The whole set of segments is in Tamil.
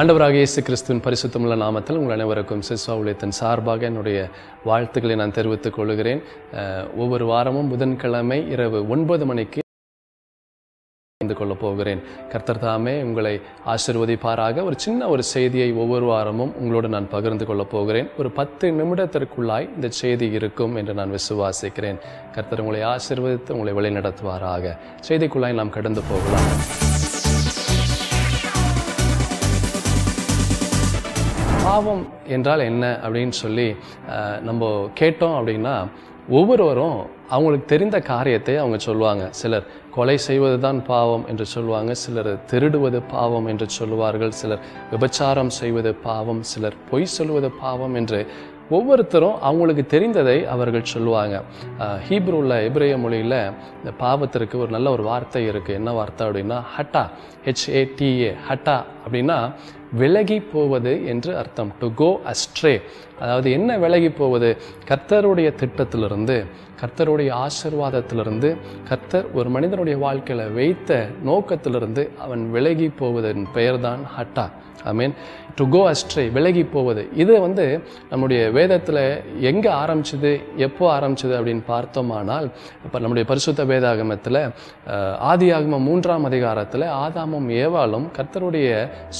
ஆண்டவராக இயேசு கிறிஸ்துவின் பரிசுத்தமுள்ள நாமத்தில் உங்கள் அனைவருக்கும் சிஸ்வா ஊழியத்தின் சார்பாக என்னுடைய வாழ்த்துக்களை நான் தெரிவித்துக் கொள்கிறேன். ஒவ்வொரு வாரமும் புதன்கிழமை இரவு ஒன்பது மணிக்கு கலந்து கொள்ளப் போகிறேன். கர்த்தர் தாமே உங்களை ஆசிர்வதிப்பாராக. ஒரு சின்ன ஒரு செய்தியை ஒவ்வொரு வாரமும் உங்களோடு நான் பகிர்ந்து கொள்ளப் போகிறேன். ஒரு பத்து நிமிடத்திற்குள்ளாய் இந்த செய்தி இருக்கும் என்று நான் விசுவாசிக்கிறேன். கர்த்தர் உங்களை ஆசிர்வதித்து உங்களை வழிநடத்துவாராக. செய்திக்குள்ளாய் நாம் கடந்து போகலாம். பாவம் என்றால் என்ன அப்படின்னு சொல்லி அஹ், நம்ம கேட்டோம் அப்படின்னா ஒவ்வொருவரும் அவங்களுக்கு தெரிந்த காரியத்தை அவங்க சொல்லுவாங்க. சிலர் கொலை செய்வது தான் பாவம் என்று சொல்லுவாங்க. சிலர் திருடுவது பாவம் என்று சொல்லுவார்கள். சிலர் விபச்சாரம் செய்வது பாவம். சிலர் பொய் சொல்வது பாவம் என்று ஒவ்வொருத்தரும் அவங்களுக்கு தெரிந்ததை அவர்கள் சொல்லுவாங்க. அஹ், ஹீப்ரூவில் எபிரேய மொழியில் இந்த பாவத்திற்கு ஒரு நல்ல ஒரு வார்த்தை இருக்குது என்ன வார்த்தை அப்படின்னா ஹட்டா ஹெச்ஏடிஏ ஹட்டா அப்படின்னா விலகி போவது என்று அர்த்தம். டு கோ அஸ்ட்ரே அதாவது என்ன விலகி போவது? கர்த்தருடைய திட்டத்திலிருந்து கர்த்தருடைய ஆசிர்வாதத்திலிருந்து கர்த்தர் ஒரு மனிதனுடைய வாழ்க்கையில் வைத்த நோக்கத்திலிருந்து அவன் விலகி போவதன் பெயர்தான் Hatta. I mean to go astray விலகி போவது. இது வந்து நம்முடைய வேதத்தில் எங்கே ஆரம்பிச்சது எப்போ ஆரம்பிச்சது அப்படின்னு பார்த்தோமானால் இப்போ நம்முடைய பரிசுத்த வேதாகமத்தில் ஆதி ஆகம மூன்றாம் அதிகாரத்தில் ஆதாமும் ஏவாளும் கர்த்தருடைய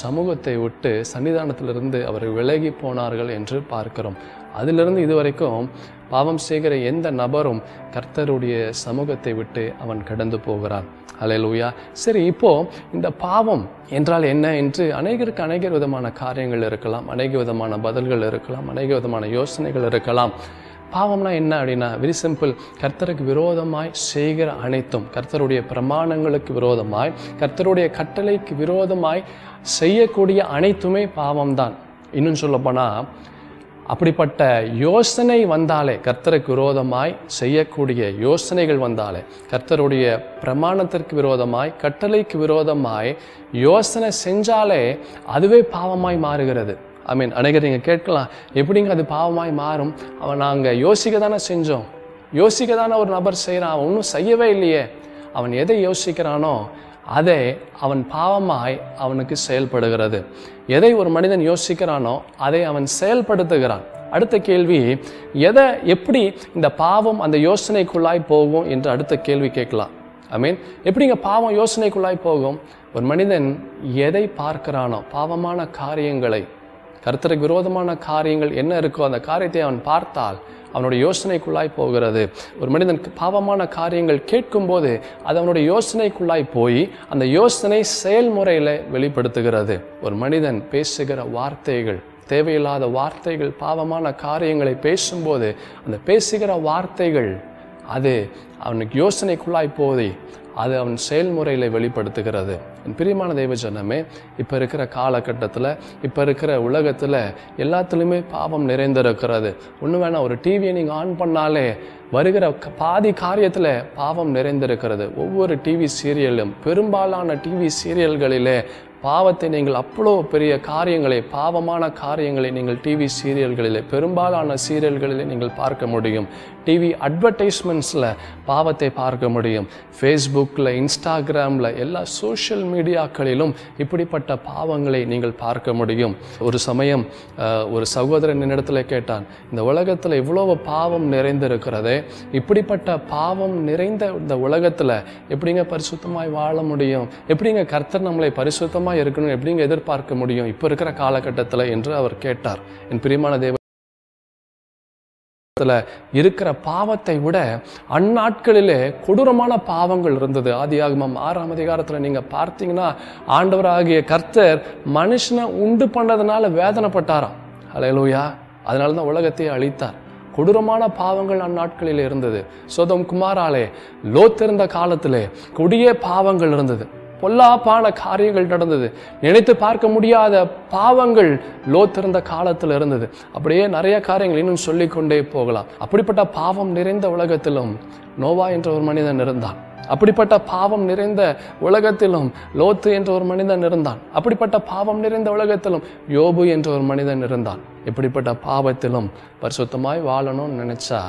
சமூகத்தை விட்டு சன்னிதானத்திலிருந்து அவர் விலகி போனார்கள் என்று பார்க்கிறோம். அதிலிருந்து இதுவரைக்கும் பாவம் செய்கிற எந்த நபரும் கர்த்தருடைய சமூகத்தை விட்டு அவன் கடந்து போகிறான். அலையலூயா சரி இப்போ இந்த பாவம் என்றால் என்ன என்று அநேகருக்கு அநேக விதமான காரியங்கள் இருக்கலாம் அநேக விதமான பதில்கள் இருக்கலாம் அநேக விதமான யோசனைகள் இருக்கலாம். பாவம்னா என்ன அப்படின்னா வெரி சிம்பிள் கர்த்தருக்கு விரோதமாய் செய்கிற அனைத்தும் கர்த்தருடைய பிரமாணங்களுக்கு விரோதமாய் கர்த்தருடைய கட்டளைக்கு விரோதமாய் செய்யக்கூடிய அனைத்துமே பாவம்தான். இன்னும் சொல்லப்போனால் அப்படிப்பட்ட யோசனை வந்தாலே கர்த்தருக்கு விரோதமாய் செய்யக்கூடிய யோசனைகள் வந்தாலே கர்த்தருடைய பிரமாணத்திற்கு விரோதமாய் கட்டளைக்கு விரோதமாய் யோசனை செஞ்சாலே அதுவே பாவமாய் மாறுகிறது. ஐ மீன் அநேகர் நீங்கள் கேட்கலாம் எப்படிங்க அது பாவமாய் மாறும்? அவன் நாங்கள் யோசிக்க தானே செஞ்சோம். யோசிக்க தானே ஒரு நபர் செய்கிறான் அவன் ஒன்றும் செய்யவே இல்லையே. அவன் எதை யோசிக்கிறானோ அதை அவன் பாவமாய் அவனுக்கு செயல்படுகிறது. எதை ஒரு மனிதன் யோசிக்கிறானோ அதை அவன் செயல்படுத்துகிறான். அடுத்த கேள்வி எதை எப்படி இந்த பாவம் அந்த யோசனைக்குள்ளாய் போகும் என்று அடுத்த கேள்வி கேட்கலாம். ஐ மீன் எப்படிங்க பாவம் யோசனைக்குள்ளாய் போகும்? ஒரு மனிதன் எதை பார்க்கிறானோ பாவமான காரியங்களை கர்த்தருக்கு விரோதமான காரியங்கள் என்ன இருக்கோ அந்த காரியத்தை அவன் பார்த்தால் அவனுடைய யோசனைக்குள்ளாய் போகிறது. ஒரு மனிதன் பாவமான காரியங்கள் கேட்கும்போது அது அவனுடைய யோசனைக்குள்ளாய் போய் அந்த யோசனை செயல்முறையில் வெளிப்படுத்துகிறது. ஒரு மனிதன் பேசுகிற வார்த்தைகள் தேவையில்லாத வார்த்தைகள் பாவமான காரியங்களை பேசும்போது அந்த பேசுகிற வார்த்தைகள் அது அவனுக்கு யோசனைக்குள்ளாய் போதை அது அவன் செயல்முறையில் வெளிப்படுத்துகிறது. என் பிரியமான தெய்வ ஜனமே இப்போ இருக்கிற காலகட்டத்தில் இப்போ இருக்கிற உலகத்தில் எல்லாத்துலேயுமே பாவம் நிறைந்திருக்கிறது. ஒன்று வேணால் ஒரு டிவியை நீங்கள் ஆன் பண்ணாலே வருகிற பாதி காரியத்தில் பாவம் நிறைந்திருக்கிறது. ஒவ்வொரு டிவி சீரியலும் பெரும்பாலான டிவி சீரியல்களிலே பாவத்தை நீங்கள் அவ்வளோ பெரிய காரியங்களை பாவமான காரியங்களை நீங்கள் டிவி சீரியல்களிலே பெரும்பாலான சீரியல்களிலே நீங்கள் பார்க்க முடியும். டிவி அட்வர்டைஸ்மெண்ட்ஸில் பாவத்தை பார்க்க முடியும். ஃபேஸ்புக்கில் இன்ஸ்டாகிராமில் எல்லா சோஷியல் மீடியாக்களிலும் இப்படிப்பட்ட பாவங்களை நீங்கள் பார்க்க முடியும். ஒரு சமயம் ஒரு சகோதரன் என்னிடத்துல கேட்டான் இந்த உலகத்தில் இவ்வளோ பாவம் நிறைந்திருக்கிறதே இப்படிப்பட்ட பாவம் நிறைந்த இந்த உலகத்தில் எப்படிங்க பரிசுத்தமாய் வாழ முடியும்? எப்படிங்க கர்த்தர் நம்மளை பரிசுத்தமாக இருக்கணும் எப்படிங்க எதிர்பார்க்க முடியும்? இப்போ இருக்கிற காலகட்டத்தில் என்று அவர் கேட்டார். என் பிரியமான தேவ இருக்கிற பாவத்தை விட அந்நாட்களிலே கொடூரமான பாவங்கள் இருந்தது. ஆதியாகமம் ஆறாம் அதிகாரத்தில் நீங்க பார்த்தீங்கன்னா ஆண்டவராகிய கர்த்தர் மனுஷனை உண்டு பண்ணதுனால வேதனைப்பட்டாராம். அலையலூயா அதனால தான் உலகத்தையே அழித்தார். கொடூரமான பாவங்கள் அந்நாட்களில் இருந்தது. சோதம் குமாராலே லோத்திருந்த காலத்திலே கொடிய பாவங்கள் இருந்தது. பொல்லாப்பான காரியங்கள் நடந்தது. நினைத்து பார்க்க முடியாத பாவங்கள் லோத்திருந்த காலத்தில் இருந்தது. அப்படியே நிறைய காரியங்கள் இன்னும் சொல்லிக்கொண்டே போகலாம். அப்படிப்பட்ட பாவம் நிறைந்த உலகத்திலும் நோவா என்ற ஒரு மனிதன் இருந்தான். அப்படிப்பட்ட பாவம் நிறைந்த உலகத்திலும் லோத்து என்ற ஒரு மனிதன் இருந்தான். அப்படிப்பட்ட பாவம் நிறைந்த உலகத்திலும் யோபு என்ற ஒரு மனிதன் இருந்தான். இப்படிப்பட்ட பாவத்திலும் பரிசுத்தமாய் வாழணும்னு நினைச்சா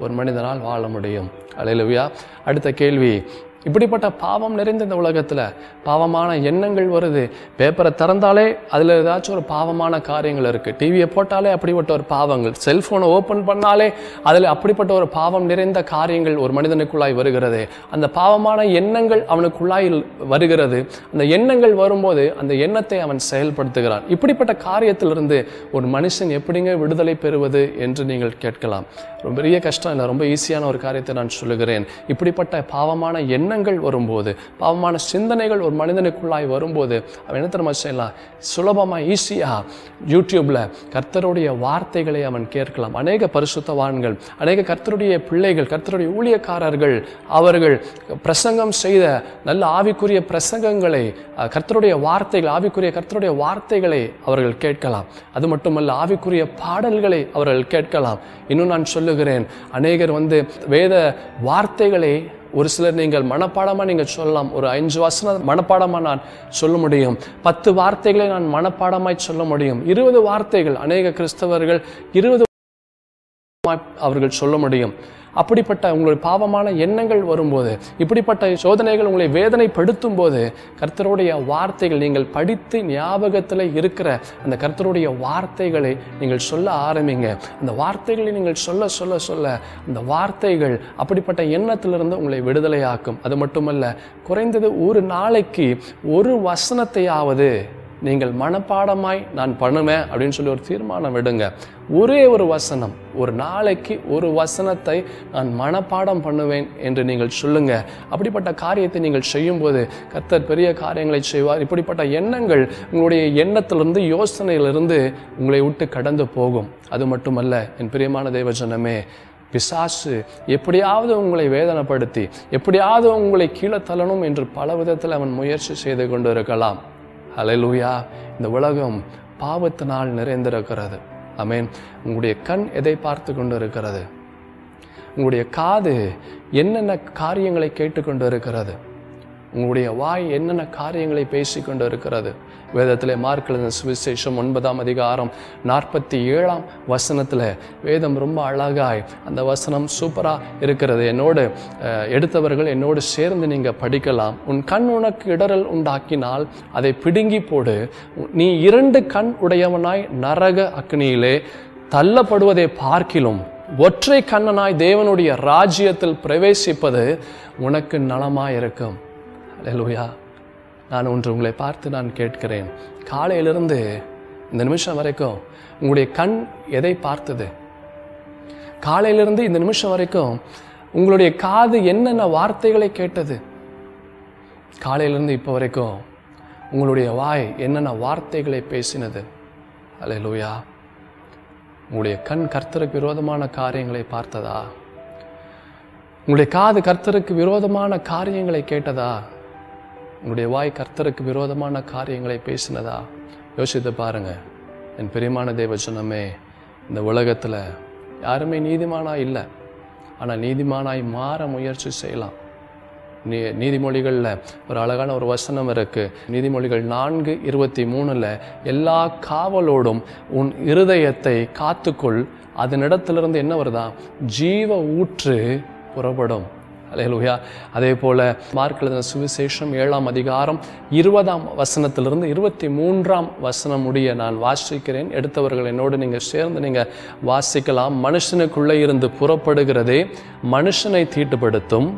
ஒரு மனிதனால் வாழ முடியும். அலையிலுவியா அடுத்த கேள்வி. இப்படிப்பட்ட பாவம் நிறைந்த இந்த உலகத்தில் பாவமான எண்ணங்கள் வருது. பேப்பரை திறந்தாலே அதில் ஏதாச்சும் ஒரு பாவமான காரியங்கள் இருக்குது டிவியை போட்டாலே அப்படிப்பட்ட ஒரு பாவங்கள். செல்ஃபோனை ஓப்பன் பண்ணாலே அதில் அப்படிப்பட்ட ஒரு பாவம் நிறைந்த காரியங்கள் ஒரு மனிதனுக்குள்ளாய் வருகிறது. அந்த பாவமான எண்ணங்கள் அவனுக்குள்ளாய் வருகிறது. அந்த எண்ணங்கள் வரும்போது அந்த எண்ணத்தை அவன் செயல்படுத்துகிறான். இப்படிப்பட்ட காரியத்திலிருந்து ஒரு மனுஷன் எப்படிங்க விடுதலை பெறுவது என்று நீங்கள் கேட்கலாம். ரொம்ப பெரிய கஷ்டம். இல்லை ரொம்ப ஈஸியான ஒரு காரியத்தை நான் சொல்லுகிறேன். இப்படிப்பட்ட பாவமான எண்ணங்கள் வரும்போது பாவமான சிந்தனைகள் ஒரு மனிதனுக்குள்ளாய் வரும்போது அவன் என்ன தெரியுமா செய்யலாம்? சுலபமாக ஈஸியாக யூடியூப்பில் கர்த்தருடைய வார்த்தைகளை அவன் கேட்கலாம். அநேக பரிசுத்தவான்கள் அநேக கர்த்தருடைய பிள்ளைகள் கர்த்தருடைய ஊழியக்காரர்கள் அவர்கள் பிரசங்கம் செய்த நல்ல ஆவிக்குரிய பிரசங்கங்களை கர்த்தருடைய வார்த்தைகள் ஆவிக்குரிய கர்த்தருடைய வார்த்தைகளை அவர்கள் கேட்கலாம். அது மட்டுமல்ல ஆவிக்குரிய பாடல்களை அவர்கள் கேட்கலாம். இன்னும் நான் சொல்லுகிறேன் அநேகர் வந்து வேத வார்த்தைகளை ஒரு சிலர் நீங்கள் மனப்பாடமாக நீங்கள் சொல்லலாம். ஒரு அஞ்சு வசனம் மனப்பாடமாக நான் சொல்ல முடியும். பத்து வார்த்தைகளை நான் மனப்பாடமாய் சொல்ல முடியும். இருபது வார்த்தைகள் அநேக கிறிஸ்தவர்கள் இருபது அவர்கள் சொல்ல முடியும். அப்படிப்பட்ட உங்களுடைய பாவமான எண்ணங்கள் வரும்போது இப்படிப்பட்ட சோதனைகள் உங்களை வேதனைப்படுத்தும் போது கர்த்தருடைய வார்த்தைகள் நீங்கள் படித்து ஞாபகத்தில் இருக்கிற அந்த கர்த்தருடைய வார்த்தைகளை நீங்கள் சொல்ல ஆரம்பிங்க. அந்த வார்த்தைகளை நீங்கள் சொல்ல சொல்ல சொல்ல அந்த வார்த்தைகள் அப்படிப்பட்ட எண்ணத்திலிருந்து உங்களை விடுதலையாக்கும். அது மட்டுமல்ல குறைந்தது ஒரு நாளைக்கு ஒரு வசனத்தையாவது நீங்கள் மனப்பாடமாய் நான் பண்ணுவேன் அப்படின்னு சொல்லி ஒரு தீர்மானம் விடுங்க. ஒரே ஒரு வசனம் ஒரு நாளைக்கு ஒரு வசனத்தை நான் மனப்பாடம் பண்ணுவேன் என்று நீங்கள் சொல்லுங்க. அப்படிப்பட்ட காரியத்தை நீங்கள் செய்யும்போது கத்தர் பெரிய காரியங்களை செய்வார். இப்படிப்பட்ட எண்ணங்கள் உங்களுடைய எண்ணத்திலிருந்து யோசனையிலிருந்து உங்களை விட்டு கடந்து போகும். அது மட்டுமல்ல என் பிரியமான தேவஜனமே பிசாசு எப்படியாவது உங்களை வேதனைப்படுத்தி எப்படியாவது உங்களை கீழே தள்ளணும் என்று பல விதத்தில் அவன் முயற்சி செய்து கொண்டு அலையலூயா இந்த உலகம் பாவத்தினால் நிறைந்திருக்கிறது. அமேன் உங்களுடைய கண் எதை பார்த்து கொண்டு இருக்கிறது உங்களுடைய காது என்னென்ன காரியங்களை கேட்டுக்கொண்டு இருக்கிறது உங்களுடைய வாய் என்னென்ன காரியங்களை பேசிக்கொண்டு இருக்கிறது வேதத்தில் மார்க்கெழுதின சுவிசேஷம் ஒன்பதாம் அதிகாரம் நாற்பத்தி ஏழாம் வசனத்தில் வேதம் ரொம்ப அழகாய் அந்த வசனம் சூப்பராக இருக்கிறது. என்னோடு எடுத்தவர்கள் என்னோடு சேர்ந்து நீங்கள் படிக்கலாம். உன் கண் உனக்கு இடரல் உண்டாக்கினால் அதை பிடுங்கி போடு. நீ இரண்டு கண் உடையவனாய் நரக அக்னியிலே தள்ளப்படுவதை பார்க்கிலும். ஒற்றை கண்ணனாய் தேவனுடைய ராஜ்யத்தில் பிரவேசிப்பது உனக்கு நலமாயிருக்கும். லூயா நான் ஒன்று உங்களை பார்த்து நான் கேட்கிறேன். காலையிலிருந்து இந்த நிமிஷம் வரைக்கும் உங்களுடைய கண் எதை பார்த்தது? காலையிலிருந்து இந்த நிமிஷம் வரைக்கும் உங்களுடைய காது என்னென்ன வார்த்தைகளை கேட்டது? காலையிலிருந்து இப்போ வரைக்கும் உங்களுடைய வாய் என்னென்ன வார்த்தைகளை பேசினது? அல்லேலூயா உங்களுடைய கண் கர்த்தருக்கு விரோதமான காரியங்களை பார்த்ததா? உங்களுடைய காது கர்த்தருக்கு விரோதமான காரியங்களை கேட்டதா? உங்களுடைய வாய் கர்த்தருக்கு விரோதமான காரியங்களை பேசினதா? யோசித்து பாருங்க. என் பிரியமான தேவச்சனமே இந்த உலகத்தில் யாருமே நீதிமானா இல்லை. ஆனால் நீதிமானாய் மாற முயற்சி செய்யலாம். நீ நீதிமொழிகளில் ஒரு அழகான ஒரு வசனம் இருக்கு. நீதிமொழிகள் நான்கு இருபத்தி மூணில் எல்லா காவலோடும் உன் இருதயத்தை காத்துக்கொள். அதனிடத்திலிருந்து என்ன வருதா? ஜீவ ஊற்று புறப்படும். அல்லேலூயா அதே போல் மார்க் எழுதின சுவிசேஷம் ஏழாம் அதிகாரம் இருபதாம் வசனத்திலிருந்து இருபத்தி மூன்றாம் வசனம் முடிய நான் வாசிக்கிறேன். எடுத்தவர்கள் என்னோடு நீங்கள் சேர்ந்து நீங்கள் வாசிக்கலாம். மனுஷனுக்குள்ளே இருந்து புறப்படுகிறதே மனுஷனை தீட்டுப்படுத்தும்.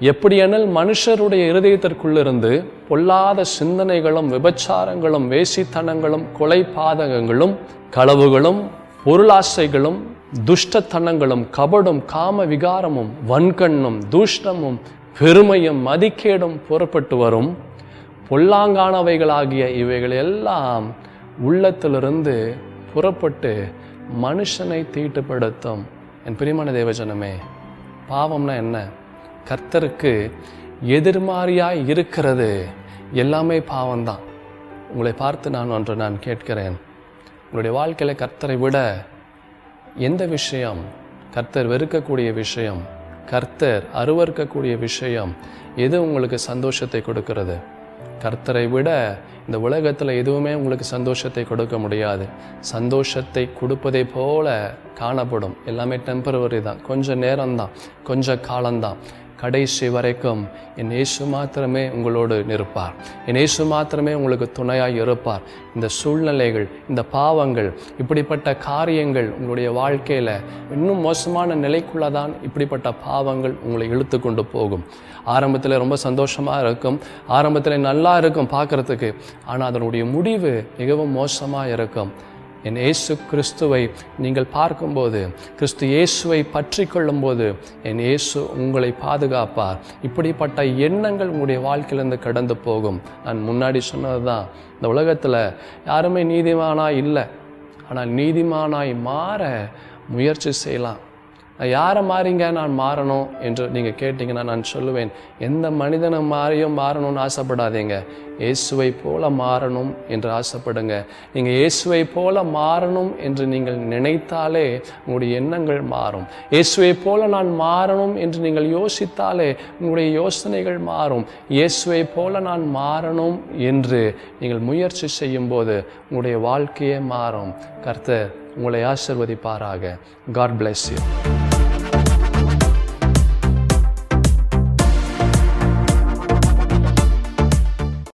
எப்படியெனில் மனுஷருடைய இருதயத்திற்குள்ளிருந்து பொல்லாத சிந்தனைகளும் விபச்சாரங்களும் வேசித்தனங்களும் கொலை பாதகங்களும் களவுகளும் பொருளாசைகளும் துஷ்டத்தனங்களும் கபடும் காம விகாரமும் வன்கண்ணும் தூஷ்ணமும் பெருமையும் மதிக்கேடும் புறப்பட்டு வரும். பொல்லாங்கானவைகளாகிய இவைகள் எல்லாம் உள்ளத்திலிருந்து புறப்பட்டு மனுஷனை தீட்டுப்படுத்தும். என் பிரியமான தேவஜனமே பாவம்னா என்ன? கர்த்தருக்கு எதிர்மாறியாய் இருக்கிறது எல்லாமே பாவம்தான். உங்களை பார்த்து நான் ஒன்று நான் கேட்கிறேன். உங்களுடைய வாழ்க்கையில் கர்த்தரை விட எந்த விஷயம்? கர்த்தர் வெறுக்கக்கூடிய விஷயம். கர்த்தர் அருவறுக்கக்கூடிய விஷயம். எது உங்களுக்கு சந்தோஷத்தை கொடுக்கிறது? கர்த்தரை விட இந்த உலகத்தில் எதுவுமே உங்களுக்கு சந்தோஷத்தை கொடுக்க முடியாது. சந்தோஷத்தை கொடுப்பதை போல காணப்படும். எல்லாமே டெம்பரவரி தான். கொஞ்சம் நேரம்தான். கொஞ்சம் காலம்தான். கடைசி வரைக்கும் என் இயேசு மாத்திரமே உங்களோடு நிற்பார். என் இயேசு மாத்திரமே உங்களுக்கு துணையாக இருப்பார். இந்த சூழ்நிலைகள் இந்த பாவங்கள் இப்படிப்பட்ட காரியங்கள் உங்களுடைய வாழ்க்கையில் இன்னும் மோசமான நிலைக்குள்ளே தான் இப்படிப்பட்ட பாவங்கள் உங்களை இழுத்து கொண்டு போகும். ஆரம்பத்தில் ரொம்ப சந்தோஷமாக இருக்கும். ஆரம்பத்தில் நல்லா இருக்கும் பார்க்குறதுக்கு. ஆனால் அதனுடைய முடிவு மிகவும் மோசமாக இருக்கும். என் இயேசு கிறிஸ்துவை நீங்கள் பார்க்கும்போது கிறிஸ்து இயேசுவை பற்றி கொள்ளும்போது என் இயேசு உங்களை பாதுகாப்பார். இப்படிப்பட்ட எண்ணங்கள் உங்களுடைய வாழ்க்கையிலேருந்து கடந்து போகும். நான் முன்னாடி சொன்னது தான் இந்த உலகத்தில் யாருமே நீதிமானா இல்லை. ஆனால் நீதிமானாய் மாற முயற்சி செய்யலாம். யாரை மாறிங்க நான் மாறணும் என்று நீங்கள் கேட்டிங்கன்னா நான் சொல்லுவேன். எந்த மனிதனை மாறியும் மாறணும்னு ஆசைப்படாதீங்க. இயேசுவை போல மாறணும் என்று ஆசைப்படுங்க. நீங்கள் இயேசுவை போல மாறணும் என்று நீங்கள் நினைத்தாலே உங்களுடைய எண்ணங்கள் மாறும். இயேசுவை போல நான் மாறணும் என்று நீங்கள் யோசித்தாலே உங்களுடைய யோசனைகள் மாறும். இயேசுவை போல நான் மாறணும் என்று நீங்கள் முயற்சி செய்யும்போது உங்களுடைய வாழ்க்கையே மாறும். கர்த்தர் உங்களை ஆசிர்வதிப்பாராக. God bless you